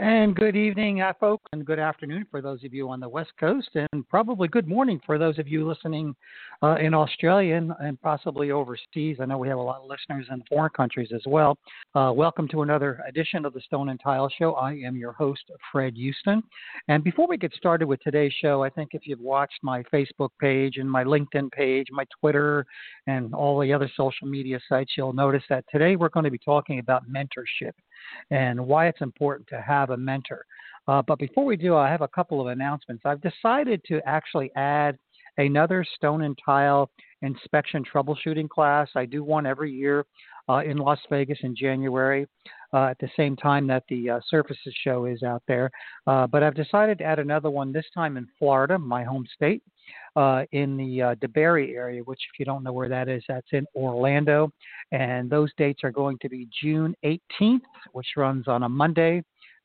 And good evening, uh, folks, and good afternoon for those of you on the West Coast, and probably good morning for those of you listening uh, in Australia and, and, possibly overseas. I know we have a lot of listeners in foreign countries as well. Uh, welcome to another edition of the Stone and Tile Show. I am your host, Fred Hueston. And before we get started with today's show, I think if you've watched my Facebook page and my LinkedIn page, my Twitter, and all the other social media sites, you'll notice that today we're going to be talking about mentorship and why it's important to have a mentor. Uh, but before we do, I have a couple of announcements. I've decided to actually add another stone and tile inspection troubleshooting class. I do one every year uh, in Las Vegas in January uh, at the same time that the uh, Surfaces show is out there. Uh, but I've decided to add another one this time in Florida, my home state, uh, in the uh, DeBary area, which, if you don't know where that is, that's in Orlando. And those dates are going to be June 18th, which runs on a Monday,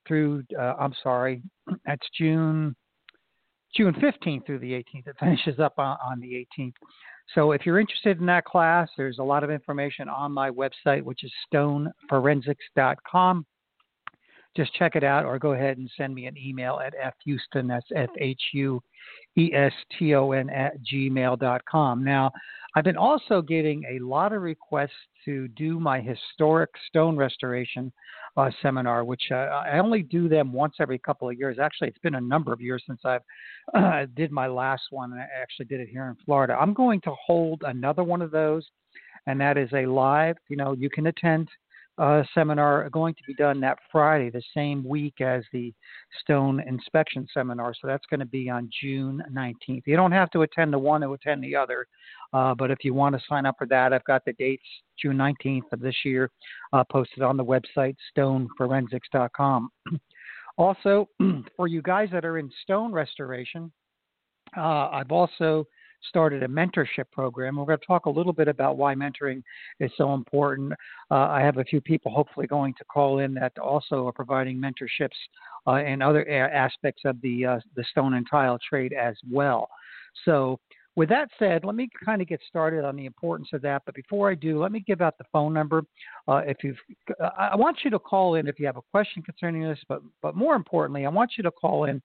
through, I'm sorry, that's June. June 15th through the 18th. It finishes up on, on the 18th. So if you're interested in that class, there's a lot of information on my website, which is stoneforensics.com. Just check it out or go ahead and send me an email at fhueston, that's F H U E S T O N at gmail.com. Now, I've been also getting a lot of requests to do my historic stone restoration uh, seminar, which uh, I only do them once every couple of years. Actually, it's been a number of years since I've uh, did my last one. I actually did it here in Florida. I'm going to hold another one of those, and that is a live. You know, you can attend uh, seminar going to be done that Friday, the same week as the stone inspection seminar. So that's going to be on June 19th. You don't have to attend the one to attend the other, uh, but if you want to sign up for that, I've got the dates June 19th of this year uh, posted on the website stoneforensics.com. also, for you guys that are in stone restoration, uh, I've also started a mentorship program. We're going to talk a little bit about why mentoring is so important. Uh, I have a few people hopefully going to call in that also are providing mentorships uh, in other aspects of the uh, the stone and tile trade as well. So. With that said, let me kind of get started on the importance of that. But before I do, let me give out the phone number. Uh, if you, I want you to call in if you have a question concerning this. But but more importantly, I want you to call in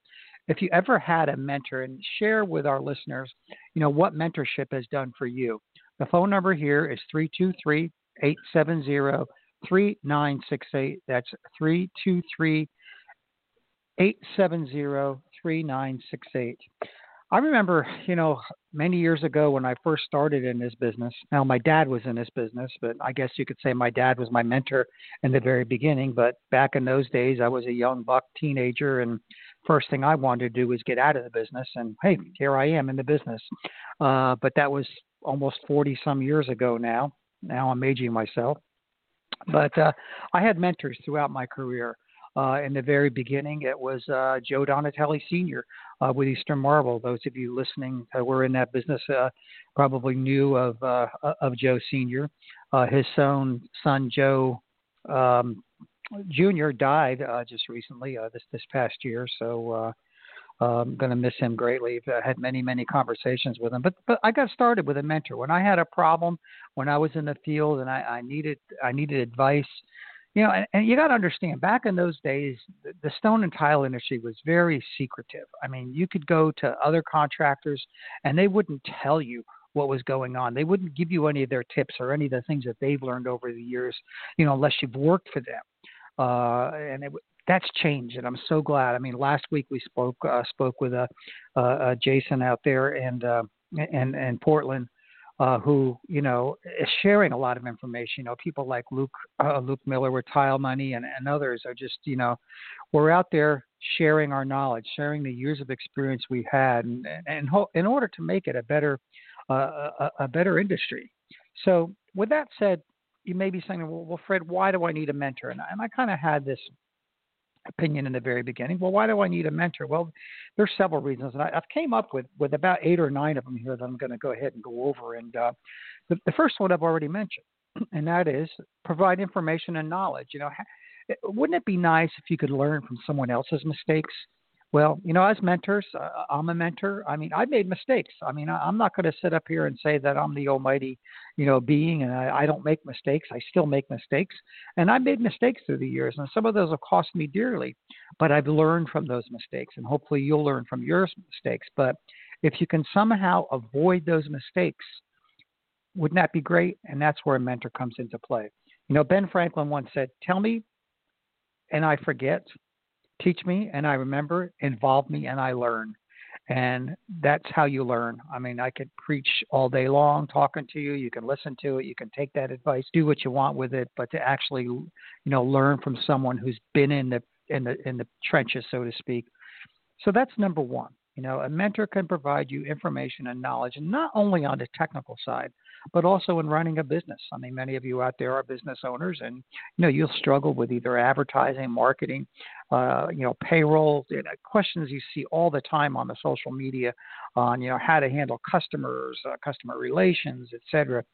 if you ever had a mentor and share with our listeners, you know, what mentorship has done for you. The phone number here is 323 870 3968. That's 323 870 3968. I remember, you know, many years ago when I first started in this business. Now, my dad was in this business, but I guess you could say my dad was my mentor in the very beginning. But back in those days, I was a young buck teenager, and first thing I wanted to do was get out of the business. And hey, here I am in the business. Uh, but that was almost 40 some years ago now. Now I'm aging myself. But uh, I had mentors throughout my career. Uh, in the very beginning, it was uh, Joe Donatelli Sr. Uh, with Eastern Marble. Those of you listening who were in that business uh, probably knew of uh, of Joe Sr. Uh, his son, son Joe um, Jr. died uh, just recently, uh, this this past year. So uh, I'm going to miss him greatly. I had many many conversations with him, but but I got started with a mentor when I had a problem when I was in the field and I, I needed I needed advice. You know, and, and you got to understand, back in those days, the, the stone and tile industry was very secretive. I mean, you could go to other contractors, and they wouldn't tell you what was going on. They wouldn't give you any of their tips or any of the things that they've learned over the years, you know, unless you've worked for them uh, and it, that's changed, and I'm so glad. I mean, last week we spoke uh, spoke with uh, uh, Jason out there, and uh, in, in Portland uh, who you know is sharing a lot of information. You know, people like Luke uh, Luke Miller with Tile Money and, and others are just you know we're out there sharing our knowledge, sharing the years of experience we've had, and, and ho- in order to make it a better uh, a, a better industry. So, with that said, you may be saying, well, well Fred, why do I need a mentor? And, and I kind of had this opinion in the very beginning. Well, why do I need a mentor? Well, there's several reasons, and I, have came up with with about eight or nine of them here that I'm going to go ahead and go over. And uh, the, the first one I've already mentioned, and that is provide information and knowledge. You know, wouldn't it be nice if you could learn from someone else's mistakes? Well, you know, as mentors, uh, I'm a mentor. I mean, I've made mistakes. I mean, I, am not going to sit up here and say that I'm the almighty, you know, being and I, I don't make mistakes. I still make mistakes. And I made mistakes through the years, and some of those have cost me dearly. But I've learned from those mistakes, and hopefully you'll learn from your mistakes. But if you can somehow avoid those mistakes, wouldn't that be great? And that's where a mentor comes into play. You know, Ben Franklin once said, Tell me and I forget teach me and I remember, involve me and I learn. And that's how you learn. I mean, I could preach all day long talking to you. You can listen to it. You can take that advice, do what you want with it. But to actually, you know, learn from someone who's been in the in the in the trenches, so to speak. So that's number one. You know, a mentor can provide you information and knowledge, not only on the technical side, but also in running a business. I mean, many of you out there are business owners, and you know you'll struggle with either advertising, marketing, uh, you know, payroll. You know, questions you see all the time on the social media on you know how to handle customers, uh, customer relations, etc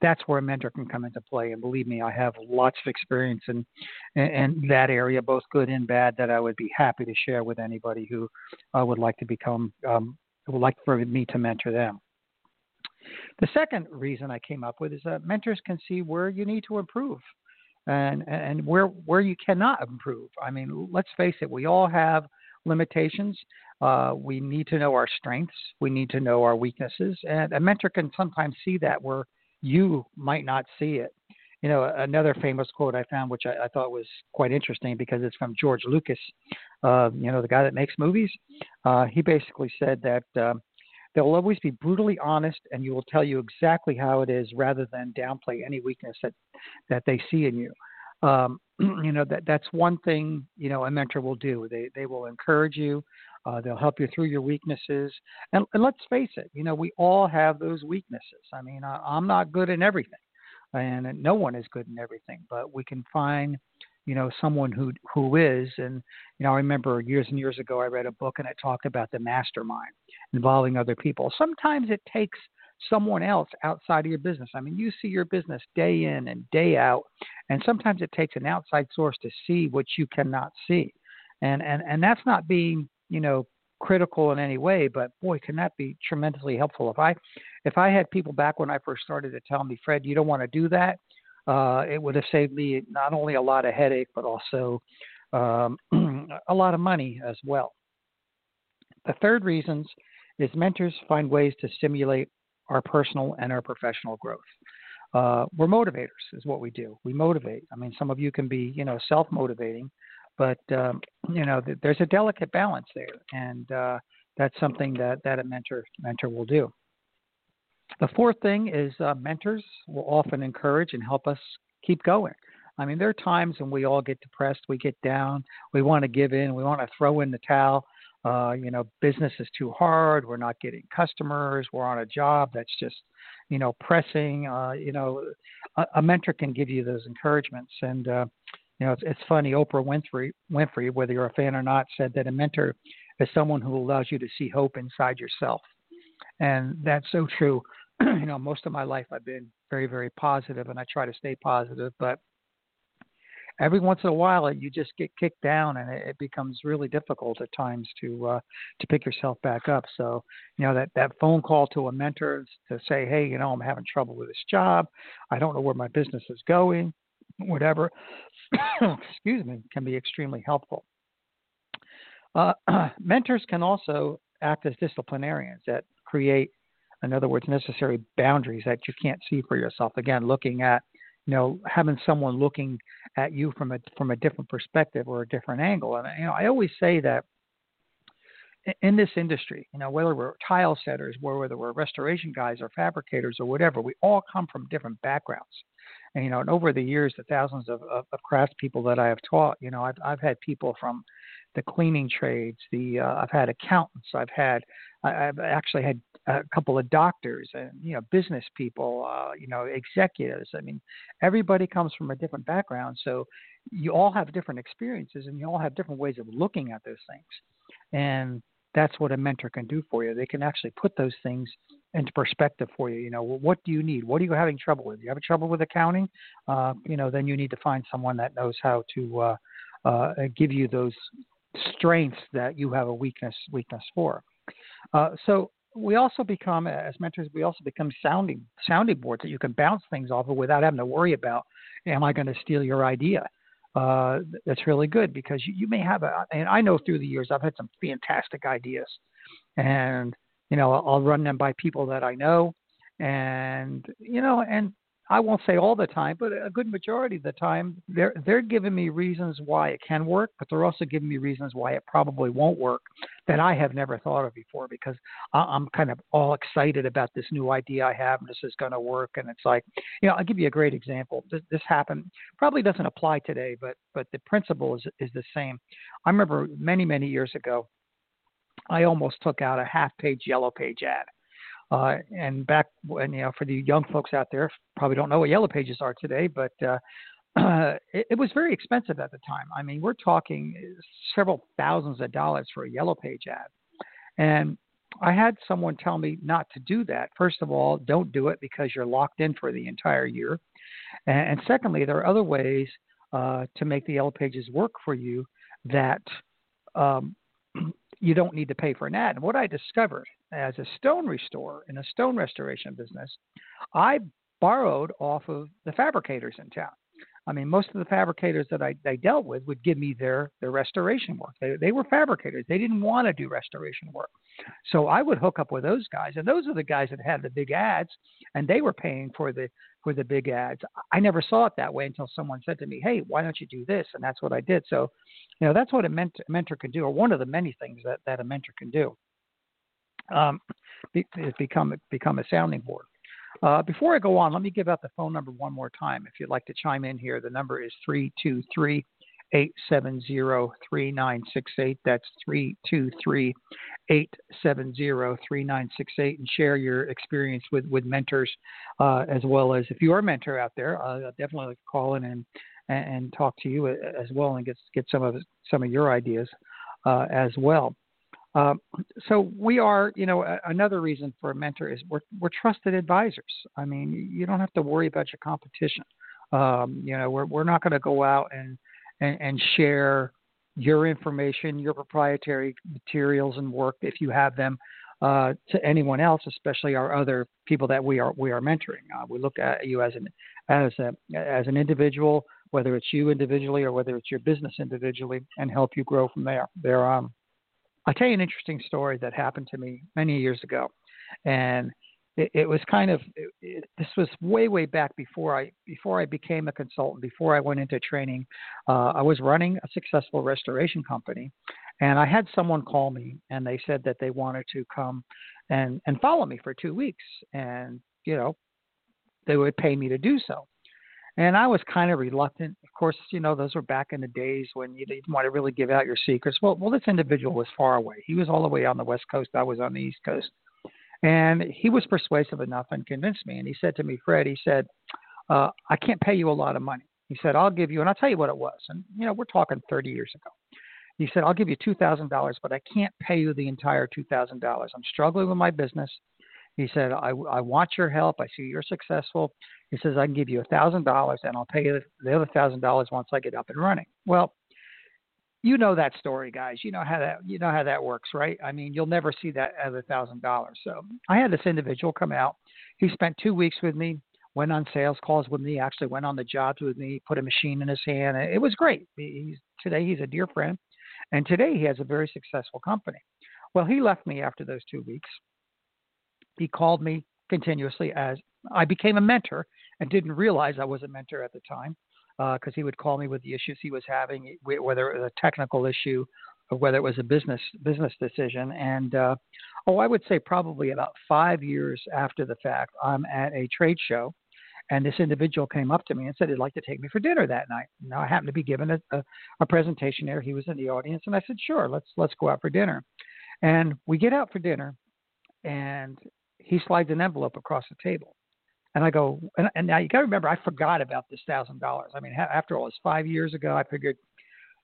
that's where a mentor can come into play. And believe me, I have lots of experience in, in, that area, both good and bad, that I would be happy to share with anybody who uh, would like to become, um, would like for me to mentor them. The second reason I came up with is that mentors can see where you need to improve and, and where, where you cannot improve. I mean, let's face it, we all have limitations. Uh, we need to know our strengths. We need to know our weaknesses. And a mentor can sometimes see that where you might not see it. You know, another famous quote I found, which I, I thought was quite interesting because it's from George Lucas, uh, you know, the guy that makes movies. Uh, he basically said that uh, They'll always be brutally honest, and you will tell you exactly how it is, rather than downplay any weakness that that they see in you. Um, you know that that's one thing you know a mentor will do. They they will encourage you. Uh, they'll help you through your weaknesses. And, and let's face it, you know we all have those weaknesses. I mean, I, I'm not good in everything, and no one is good in everything. But we can find you know someone who who is. And you know i remember years and years ago i read a book and it talked about the mastermind involving other people. Sometimes it takes someone else outside of your business. I mean you see your business day in and day out and sometimes it takes an outside source to see what you cannot see. And and and that's not being you know critical in any way but boy can that be tremendously helpful. If i if i had people back when i first started to tell me fred you don't want to do that uh, it would have saved me not only a lot of headache, but also um, a lot of money as well. The third reason is mentors find ways to stimulate our personal and our professional growth. Uh, we're motivators, is what we do. We motivate. I mean, some of you can be, you know, self-motivating, but um, you know, th- there's a delicate balance there, and uh, that's something that that a mentor mentor will do. The fourth thing is uh, mentors will often encourage and help us keep going. I mean, there are times when we all get depressed, we get down, we want to give in, we want to throw in the towel. Uh, you know, business is too hard. We're not getting customers. We're on a job that's just, you know, pressing. Uh, you know, a, a mentor can give you those encouragements. And uh, you know, it's, it's funny. Oprah Winfrey, Winfrey, whether you're a fan or not, said that a mentor is someone who allows you to see hope inside yourself and that's so true. you know, most of my life I've been very, very positive, and I try to stay positive. But every once in a while, you just get kicked down, and it, becomes really difficult at times to uh, to pick yourself back up. So, you know, that that phone call to a mentor to say, hey, you know, I'm having trouble with this job. I don't know where my business is going. Whatever, excuse me, can be extremely helpful. Uh, mentors can also act as disciplinarians that create, in other words, necessary boundaries that you can't see for yourself. Again, looking at, you know, having someone looking at you from a from a different perspective or a different angle. And you know, I always say that in this industry, you know, whether we're tile setters, whether we're restoration guys or fabricators or whatever, we all come from different backgrounds. And you know, and over the years, the thousands of, of, of craftspeople that I have taught, you know, I've I've had people from the cleaning trades, the uh, I've had accountants, I've had I've actually had a couple of doctors and you know business people, uh, you know executives. I mean, everybody comes from a different background, so you all have different experiences and you all have different ways of looking at those things, and that's what a mentor can do for you. They can actually put those things into perspective for you. You know, what do you need? What are you having trouble with? You having trouble with accounting? Uh, you know, then you need to find someone that knows how to uh, uh, give you those strengths that you have a weakness weakness for. Uh, so we also become as mentors we also become sounding sounding boards that you can bounce things off of without having to worry about am i going to steal your idea uh, that's really good because you, you may have a and i know through the years i've had some fantastic ideas and you know i'll run them by people that i know and you know and I won't say all the time, but a good majority of the time, they're they're giving me reasons why it can work, but they're also giving me reasons why it probably won't work that I have never thought of before because I'm kind of all excited about this new idea I have and this is going to work. And it's like, you know, I'll give you a great example. This, this happened probably doesn't apply today, but but the principle is is the same. I remember many many years ago, I almost took out a half page yellow page ad uh, and back when, you know, for the young folks out there, probably don't know what yellow pages are today, but uh, it, it was very expensive at the time. I mean, we're talking several thousands of dollars for a yellow page ad. And I had someone tell me not to do that. First of all, don't do it because you're locked in for the entire year. And, and secondly, there are other ways uh, to make the yellow pages work for you that um, you don't need to pay for an ad. And what I discovered as a stone restorer in a stone restoration business, I borrowed off of the fabricators in town. I mean, most of the fabricators that I, I dealt with would give me their, their restoration work. They, they were fabricators. They didn't want to do restoration work. So I would hook up with those guys. And those are the guys that had the big ads and they were paying for the, for the big ads. I never saw it that way until someone said to me, Hey, why don't you do this? And that's what I did. So, you know, that's what a mentor, mentor can do, or one of the many things that, that a mentor can do um, is become become a sounding board. Uh, before I go on, let me give out the phone number one more time. If you'd like to chime in here, the number is 323 870 3968. That's 323 870 3968. And share your experience with, with mentors, uh, as well as if you are a mentor out there, uh, definitely call in and, and talk to you as well and get, get some of some of your ideas uh, as well. Um, so we are, you know, another reason for a mentor is we're, we're trusted advisors. I mean, you don't have to worry about your competition. Um, you know, we're, we're not going to go out and, and, and share your information, your proprietary materials and work if you have them uh, to anyone else, especially our other people that we are we are mentoring. Uh, we look at you as an as a as an individual, whether it's you individually or whether it's your business individually, and help you grow from there. There, um, I'll tell you an interesting story that happened to me many years ago, and it, it was kind of it, it, this was way way back before I before I became a consultant, before I went into training. Uh, I was running a successful restoration company, and I had someone call me, and they said that they wanted to come and and follow me for two weeks, and you know they would pay me to do so. And I was kind of reluctant. Of course, you know, those were back in the days when you didn't want to really give out your secrets. Well, well, this individual was far away. He was all the way on the West Coast. I was on the East Coast. And he was persuasive enough and convinced me. And he said to me, Fred, he said, uh, I can't pay you a lot of money. He said, I'll give you, and I'll tell you what it was. And, you know, we're talking 30 years ago. He said, I'll give you $2,000, but I can't pay you the entire $2,000. I'm struggling with my business. He said, I, I want your help. I see you're successful. He says, I can give you a thousand dollars and I'll pay you the other thousand dollars once I get up and running. Well, you know that story, guys. You know how that you know how that works, right? I mean, you'll never see that as a thousand dollars. So I had this individual come out. He spent two weeks with me, went on sales calls with me, actually went on the jobs with me, put a machine in his hand. It was great. He's today he's a dear friend, and today he has a very successful company. Well, he left me after those two weeks he called me continuously as I became a mentor and didn't realize I was a mentor at the time because uh, he would call me with the issues he was having, whether it was a technical issue or whether it was a business business decision. And uh, oh, I would say probably about five years after the fact, I'm at a trade show, and this individual came up to me and said he'd like to take me for dinner that night. Now I happened to be given a, a, a presentation there. He was in the audience, and I said, "Sure, let's let's go out for dinner." And we get out for dinner, and he slides an envelope across the table. And I go, and, and now you got to remember, I forgot about this thousand dollars. I mean, ha- after all, it's five years ago. I figured,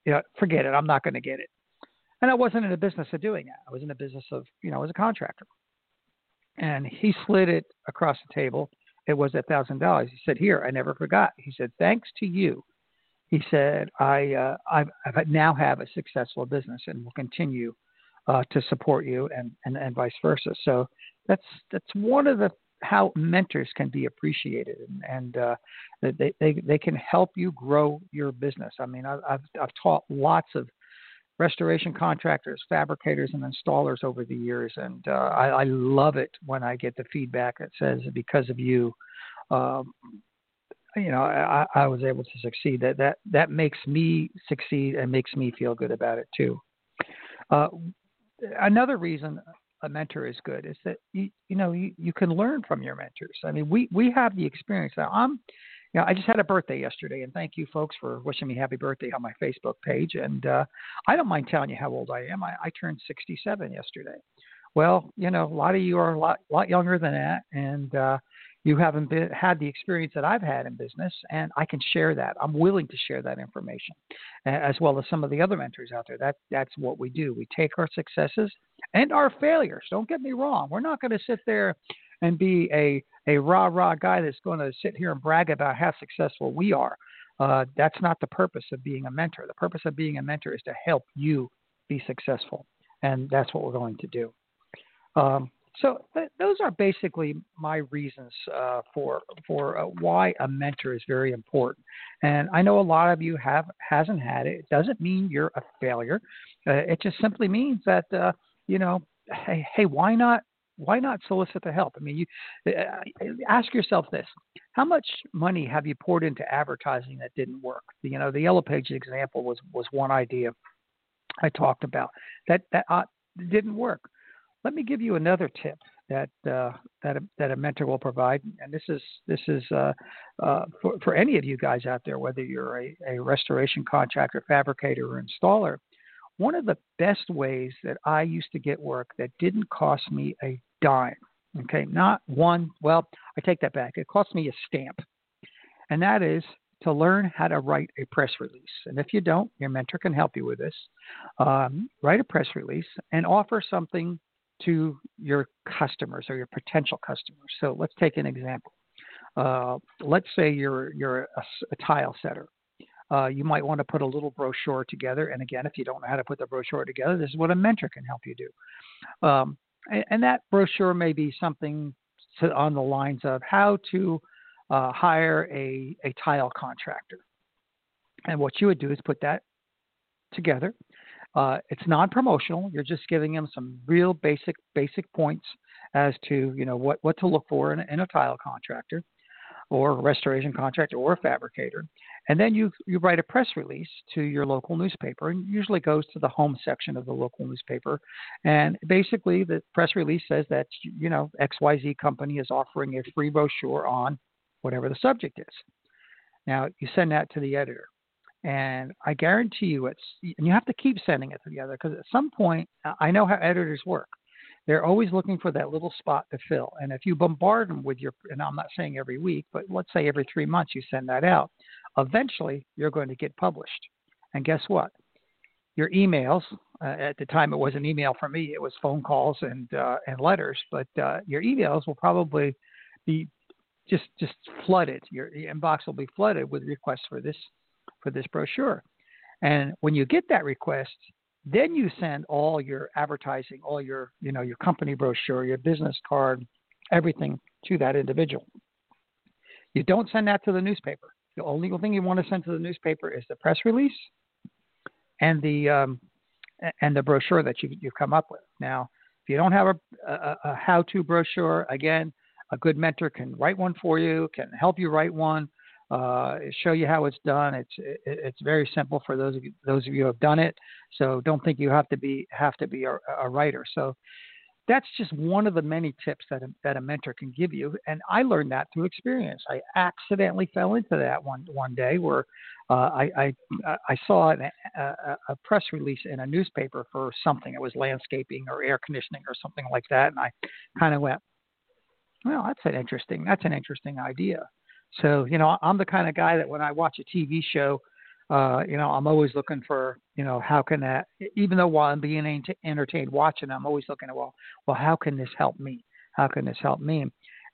you know, forget it. I'm not going to get it. And I wasn't in the business of doing that. I was in the business of, you know, as a contractor. And he slid it across the table. It was a thousand dollars. He said, "Here, I never forgot." He said, "Thanks to you." He said, "I uh, I've, I've now have a successful business and will continue uh, to support you, and, and and vice versa." So that's that's one of the how mentors can be appreciated and, and uh, they, they they can help you grow your business. I mean, I've I've taught lots of restoration contractors, fabricators, and installers over the years, and uh, I, I love it when I get the feedback that says because of you, um, you know, I, I was able to succeed. That that that makes me succeed and makes me feel good about it too. Uh, another reason a mentor is good is that you you know you, you can learn from your mentors. I mean, we we have the experience. Now, I'm you know, I just had a birthday yesterday, and thank you folks for wishing me happy birthday on my Facebook page. And uh, I don't mind telling you how old I am. I, I turned 67 yesterday. Well, you know, a lot of you are a lot, lot younger than that, and uh, you haven't been, had the experience that I've had in business, and I can share that. I'm willing to share that information, as well as some of the other mentors out there. That that's what we do. We take our successes and our failures. Don't get me wrong. We're not going to sit there and be a a rah rah guy that's going to sit here and brag about how successful we are. Uh, that's not the purpose of being a mentor. The purpose of being a mentor is to help you be successful, and that's what we're going to do. Um, so th- those are basically my reasons uh, for for uh, why a mentor is very important. And I know a lot of you have hasn't had it. It doesn't mean you're a failure. Uh, it just simply means that uh, you know, hey, hey, why not why not solicit the help? I mean, you uh, ask yourself this: How much money have you poured into advertising that didn't work? You know, the Yellow Page example was was one idea I talked about that that uh, didn't work. Let me give you another tip that uh, that a, that a mentor will provide, and this is this is uh, uh, for for any of you guys out there, whether you're a, a restoration contractor, fabricator, or installer one of the best ways that I used to get work that didn't cost me a dime, okay, not one, well, I take that back. It cost me a stamp. And that is to learn how to write a press release. And if you don't, your mentor can help you with this. Um, write a press release and offer something to your customers or your potential customers. So let's take an example. Uh, let's say you're you're a, a tile setter uh, you might want to put a little brochure together. And again, if you don't know how to put the brochure together, this is what a mentor can help you do. Um, and, and, that brochure may be something to, on the lines of how to uh, hire a, a tile contractor. And what you would do is put that together. Uh, it's non-promotional. You're just giving them some real basic basic points as to you know what what to look for in a, in a tile contractor or restoration contractor or a fabricator. And then you, you write a press release to your local newspaper, and usually goes to the home section of the local newspaper. And basically, the press release says that you know XYZ company is offering a free brochure on whatever the subject is. Now you send that to the editor, and I guarantee you it's and you have to keep sending it to the other because at some point I know how editors work they're always looking for that little spot to fill. And if you bombard them with your, and I'm not saying every week, but let's say every three months you send that out, eventually you're going to get published. And guess what? Your emails, uh, at the time it wasn't email for me, it was phone calls and, uh, and letters, but uh, your emails will probably be just, just flooded. Your, your inbox will be flooded with requests for this, for this brochure. And when you get that request, then you send all your advertising, all your, you know, your company brochure, your business card, everything to that individual. You don't send that to the newspaper. The only thing you want to send to the newspaper is the press release and the um, and the brochure that you you've come up with. Now, if you don't have a, a, a how-to brochure, again, a good mentor can write one for you, can help you write one. Uh, show you how it's done. It's it, it's very simple for those of you those of you who have done it. So don't think you have to be have to be a, a writer. So that's just one of the many tips that a, that a mentor can give you. And I learned that through experience. I accidentally fell into that one one day where uh, I, I I saw an, a, a press release in a newspaper for something. It was landscaping or air conditioning or something like that, and I kind of went, "Well, that's an interesting that's an interesting idea." So, you know, I'm the kind of guy that when I watch a TV show, uh, you know, I'm always looking for, you know, how can that, even though while I'm being entertained watching, I'm always looking at, well, well, how can this help me? How can this help me?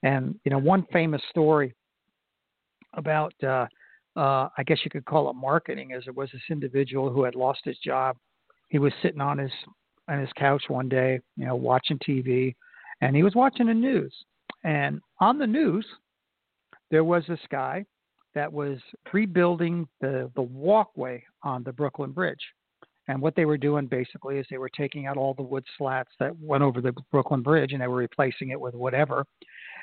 And, you know, one famous story about, uh, uh, I guess you could call it marketing, as it was this individual who had lost his job. He was sitting on his on his couch one day, you know, watching TV, and he was watching the news. And on the news, there was this guy that was rebuilding the, the walkway on the Brooklyn Bridge. And what they were doing basically is they were taking out all the wood slats that went over the Brooklyn Bridge and they were replacing it with whatever.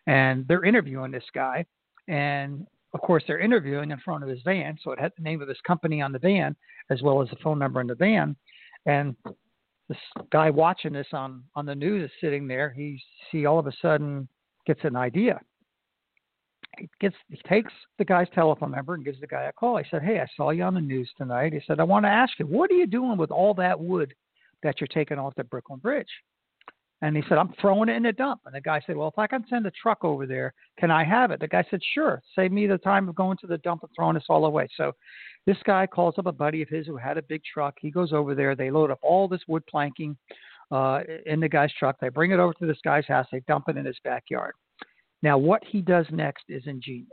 And they're interviewing this guy. And of course, they're interviewing in front of his van. So it had the name of his company on the van as well as the phone number in the van. And this guy watching this on, on the news is sitting there. He, he all of a sudden gets an idea gets he takes the guy's telephone number and gives the guy a call. He said, "Hey, I saw you on the news tonight." He said, "I want to ask you, what are you doing with all that wood that you're taking off the Brooklyn Bridge?" And he said, "I'm throwing it in a dump." And the guy said, "Well, if I can send a truck over there, can I have it?" The guy said, "Sure. Save me the time of going to the dump and throwing this all away." So this guy calls up a buddy of his who had a big truck. He goes over there. They load up all this wood planking uh, in the guy's truck. They bring it over to this guy's house. They dump it in his backyard. Now, what he does next is ingenious.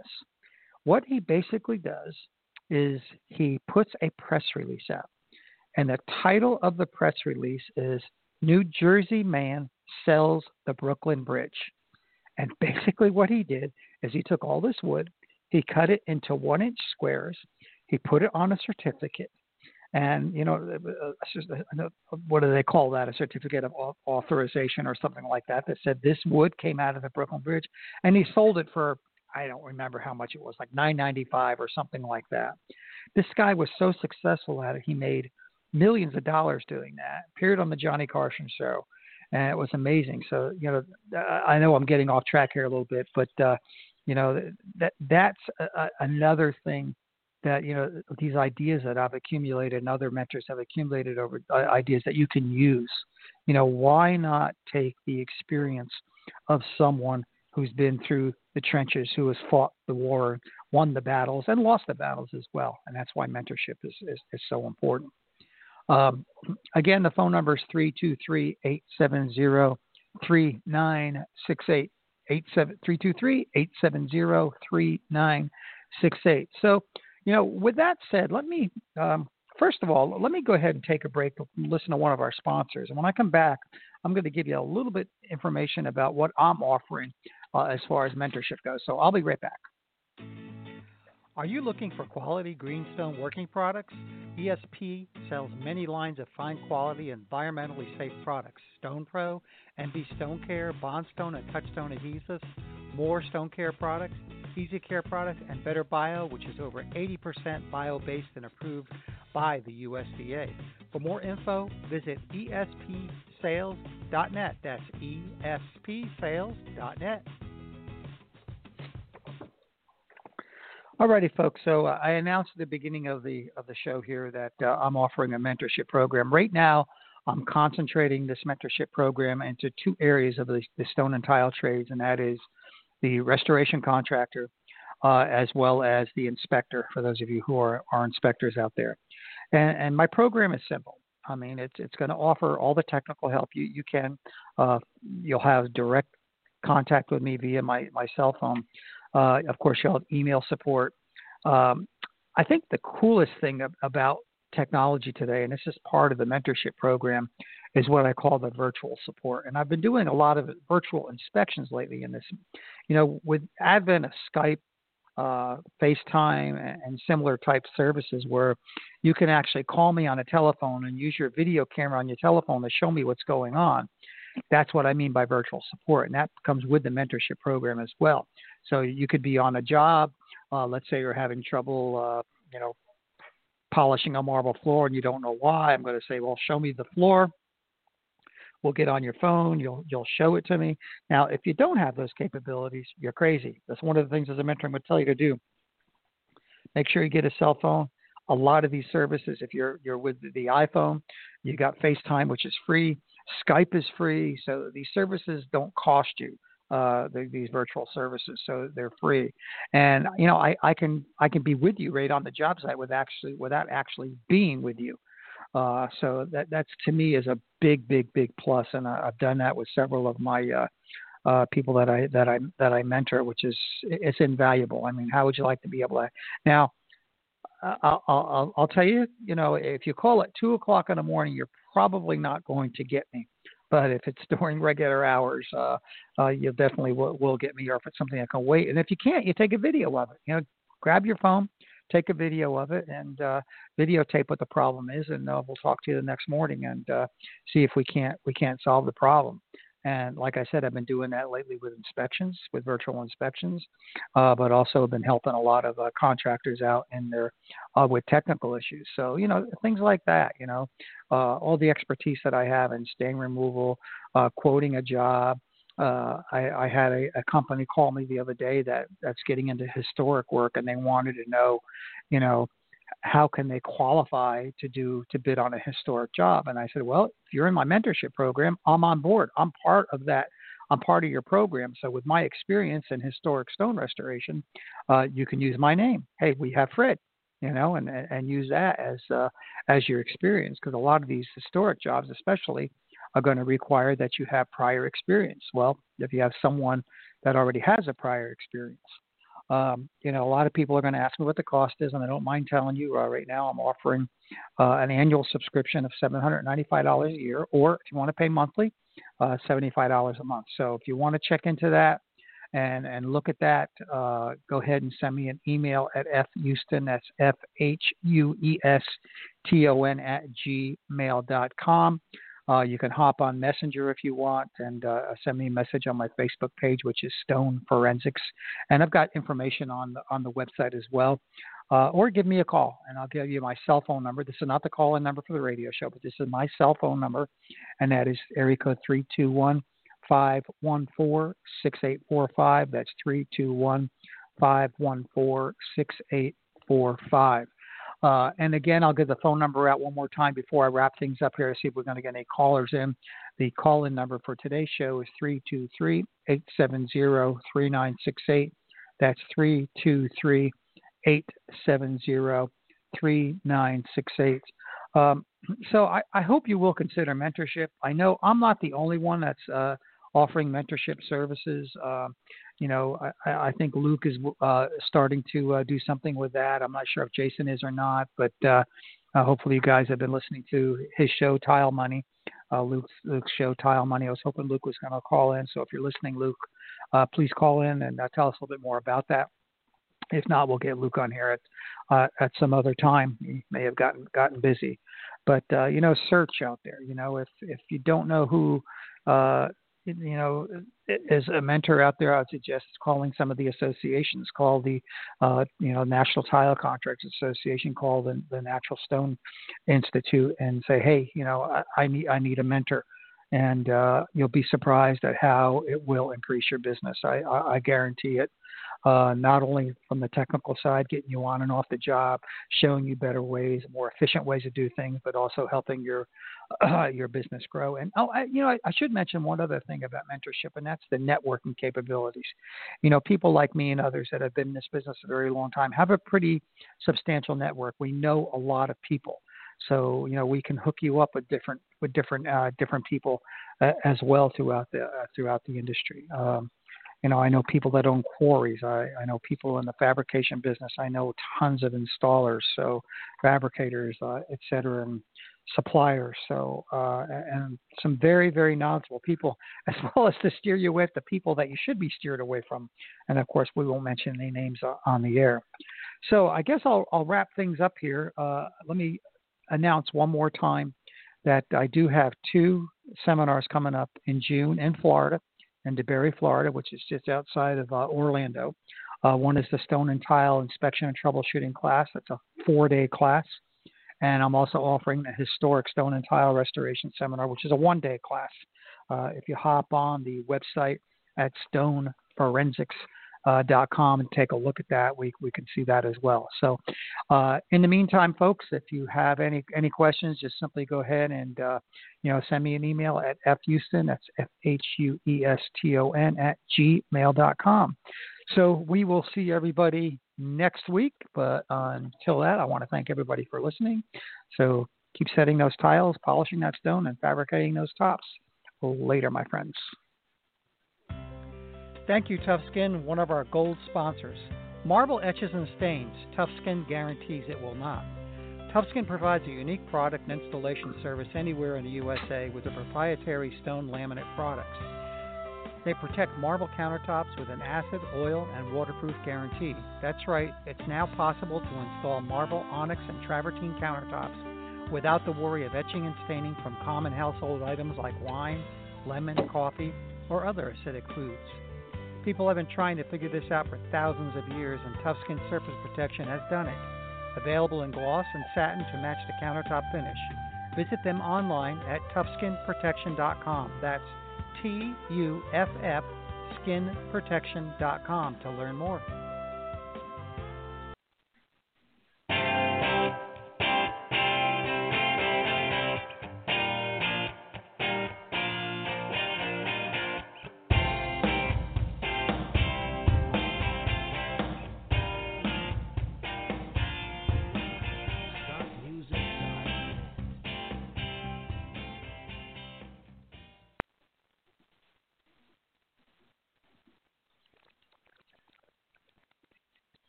What he basically does is he puts a press release out. And the title of the press release is New Jersey Man Sells the Brooklyn Bridge. And basically, what he did is he took all this wood, he cut it into one inch squares, he put it on a certificate, and you know uh, uh, what do they call that? A certificate of authorization or something like that that said this wood came out of the brooklyn bridge and he sold it for i don't remember how much it was like 995 or something like that. This guy was so successful at it he made millions of dollars doing that appeared on the johnny carson show and it was amazing. So you know i know i'm getting off track here a little bit but uh you know that that's a, a, another thing that you know these ideas that I've accumulated and other mentors have accumulated over uh, ideas that you can use. You know, why not take the experience of someone who's been through the trenches, who has fought the war, won the battles, and lost the battles as well. And that's why mentorship is, is, is so important. Um, again, the phone number is 323 870 3968. 323 870 3968. So, you know, with that said, let me um, first of all let me go ahead and take a break, listen to one of our sponsors, and when I come back, I'm going to give you a little bit information about what I'm offering uh, as far as mentorship goes. So I'll be right back. Are you looking for quality greenstone working products? ESP sells many lines of fine quality, environmentally safe products. Stone Pro, MB Stone Care, Bondstone, and Touchstone adhesives, more stone care products Easy Care product, and Better Bio, which is over 80% bio based and approved by the USDA. For more info, visit espsales.net. That's espsales.net. Alrighty, folks. So uh, I announced at the beginning of the of the show here that uh, I'm offering a mentorship program. Right now, I'm concentrating this mentorship program into two areas of the, the stone and tile trades, and that is the restoration contractor, uh, as well as the inspector, for those of you who are, are inspectors out there. And, and my program is simple. I mean, it's, it's going to offer all the technical help you, you can. Uh, you'll have direct contact with me via my, my cell phone. Uh, of course, you'll have email support. Um, I think the coolest thing about technology today, and this is part of the mentorship program, is what I call the virtual support. And I've been doing a lot of virtual inspections lately in this. You know, with advent of Skype, uh, FaceTime, and similar type services where you can actually call me on a telephone and use your video camera on your telephone to show me what's going on. That's what I mean by virtual support, and that comes with the mentorship program as well. So you could be on a job, Uh, let's say you're having trouble, uh, you know, polishing a marble floor and you don't know why. I'm going to say, well, show me the floor. We'll get on your phone. You'll you'll show it to me. Now, if you don't have those capabilities, you're crazy. That's one of the things as a mentor to tell you to do. Make sure you get a cell phone. A lot of these services, if you're you're with the iPhone, you got FaceTime, which is free. Skype is free, so these services don't cost you. Uh, the, these virtual services, so they're free. And you know, I, I can I can be with you right on the job site with actually without actually being with you. Uh, so that that's to me is a big, big, big plus, and I, I've done that with several of my uh, uh, people that I that I that I mentor, which is it's invaluable. I mean, how would you like to be able to now? I'll, I'll, I'll tell you, you know, if you call at two o'clock in the morning, you're probably not going to get me. But if it's during regular hours, uh, uh, you definitely will, will get me. Or if it's something I can wait, and if you can't, you take a video of it. You know, grab your phone, take a video of it, and uh, videotape what the problem is, and uh, we'll talk to you the next morning and uh, see if we can't we can't solve the problem. And like I said, I've been doing that lately with inspections, with virtual inspections, uh, but also been helping a lot of uh, contractors out in their uh, with technical issues. So you know things like that. You know, uh, all the expertise that I have in stain removal, uh, quoting a job. Uh, I, I had a, a company call me the other day that that's getting into historic work, and they wanted to know, you know, how can they qualify to do to bid on a historic job? And I said, well, if you're in my mentorship program, I'm on board. I'm part of that. I'm part of your program. So with my experience in historic stone restoration, uh, you can use my name. Hey, we have Fred, you know, and and use that as uh, as your experience because a lot of these historic jobs, especially, are going to require that you have prior experience. Well, if you have someone that already has a prior experience, um, you know, a lot of people are going to ask me what the cost is, and I don't mind telling you uh, right now I'm offering uh, an annual subscription of $795 a year, or if you want to pay monthly, uh, $75 a month. So if you want to check into that and, and look at that, uh, go ahead and send me an email at fhueston, that's F H U E S T O N, at gmail.com. Uh, you can hop on Messenger if you want and uh, send me a message on my Facebook page, which is Stone Forensics. And I've got information on the, on the website as well. Uh, or give me a call, and I'll give you my cell phone number. This is not the call-in number for the radio show, but this is my cell phone number, and that is area code three two one five one four six eight four five. That's three two one five one four six eight four five. Uh, and again, I'll give the phone number out one more time before I wrap things up here to see if we're going to get any callers in. The call in number for today's show is 323 870 3968. That's 323 870 3968. Um, so I, I, hope you will consider mentorship. I know I'm not the only one that's uh, offering mentorship services. Uh, you know, I, I think Luke is uh, starting to uh, do something with that. I'm not sure if Jason is or not, but uh, uh, hopefully you guys have been listening to his show, Tile Money, uh, Luke's, Luke's show, Tile Money. I was hoping Luke was going to call in. So if you're listening, Luke, uh, please call in and uh, tell us a little bit more about that. If not, we'll get Luke on here at uh, at some other time. He may have gotten gotten busy, but uh, you know, search out there. You know, if if you don't know who uh, you know, as a mentor out there, I would suggest calling some of the associations. Call the, uh, you know, National Tile Contractors Association. Call the, the Natural Stone Institute and say, hey, you know, I, I need I need a mentor, and uh, you'll be surprised at how it will increase your business. I, I, I guarantee it uh, not only from the technical side, getting you on and off the job, showing you better ways, more efficient ways to do things, but also helping your uh, your business grow. And oh, I, you know, I, I should mention one other thing about mentorship, and that's the networking capabilities. You know, people like me and others that have been in this business a very long time have a pretty substantial network. We know a lot of people so you know we can hook you up with different with different uh, different people uh, as well throughout the uh, throughout the industry. Um, you know, I know people that own quarries. I, I know people in the fabrication business. I know tons of installers, so fabricators, uh, et cetera, and suppliers. So, uh, and some very, very knowledgeable people, as well as to steer you with the people that you should be steered away from. And of course, we won't mention any names on the air. So, I guess I'll, I'll wrap things up here. Uh, let me announce one more time that I do have two seminars coming up in June in Florida in DeBary, Florida, which is just outside of uh, Orlando. Uh, one is the stone and tile inspection and troubleshooting class. That's a four day class. And I'm also offering the historic stone and tile restoration seminar, which is a one day class. Uh, if you hop on the website at stoneforensics.com uh, and take a look at that, we, we can see that as well. So, uh, in the meantime, folks, if you have any any questions, just simply go ahead and uh, you know send me an email at fhueston, that's F H U E S T O N at gmail.com. So we will see everybody next week. But until that, I want to thank everybody for listening. So keep setting those tiles, polishing that stone, and fabricating those tops. Later, my friends. Thank you, TuffSkin, one of our gold sponsors. Marble etches and stains. TuffSkin guarantees it will not. TuffSkin provides a unique product and installation service anywhere in the USA with their proprietary stone laminate products. They protect marble countertops with an acid, oil, and waterproof guarantee. That's right, it's now possible to install marble, onyx, and travertine countertops without the worry of etching and staining from common household items like wine, lemon, coffee, or other acidic foods. People have been trying to figure this out for thousands of years, and TuffSkin Surface Protection has done it. Available in gloss and satin to match the countertop finish. Visit them online at tuffskinprotection.com. That's T U F F skinprotection.com to learn more.